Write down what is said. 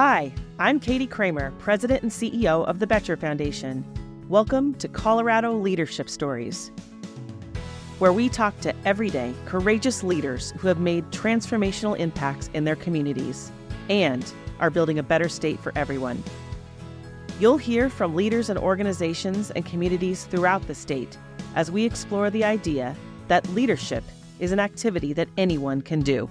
Hi, I'm Katie Kramer, President and CEO of the Boettcher Foundation. Welcome to Colorado Leadership Stories, where we talk to everyday, courageous leaders who have made transformational impacts in their communities and are building a better state for everyone. You'll hear from leaders and organizations and communities throughout the state as we explore the idea that leadership is an activity that anyone can do.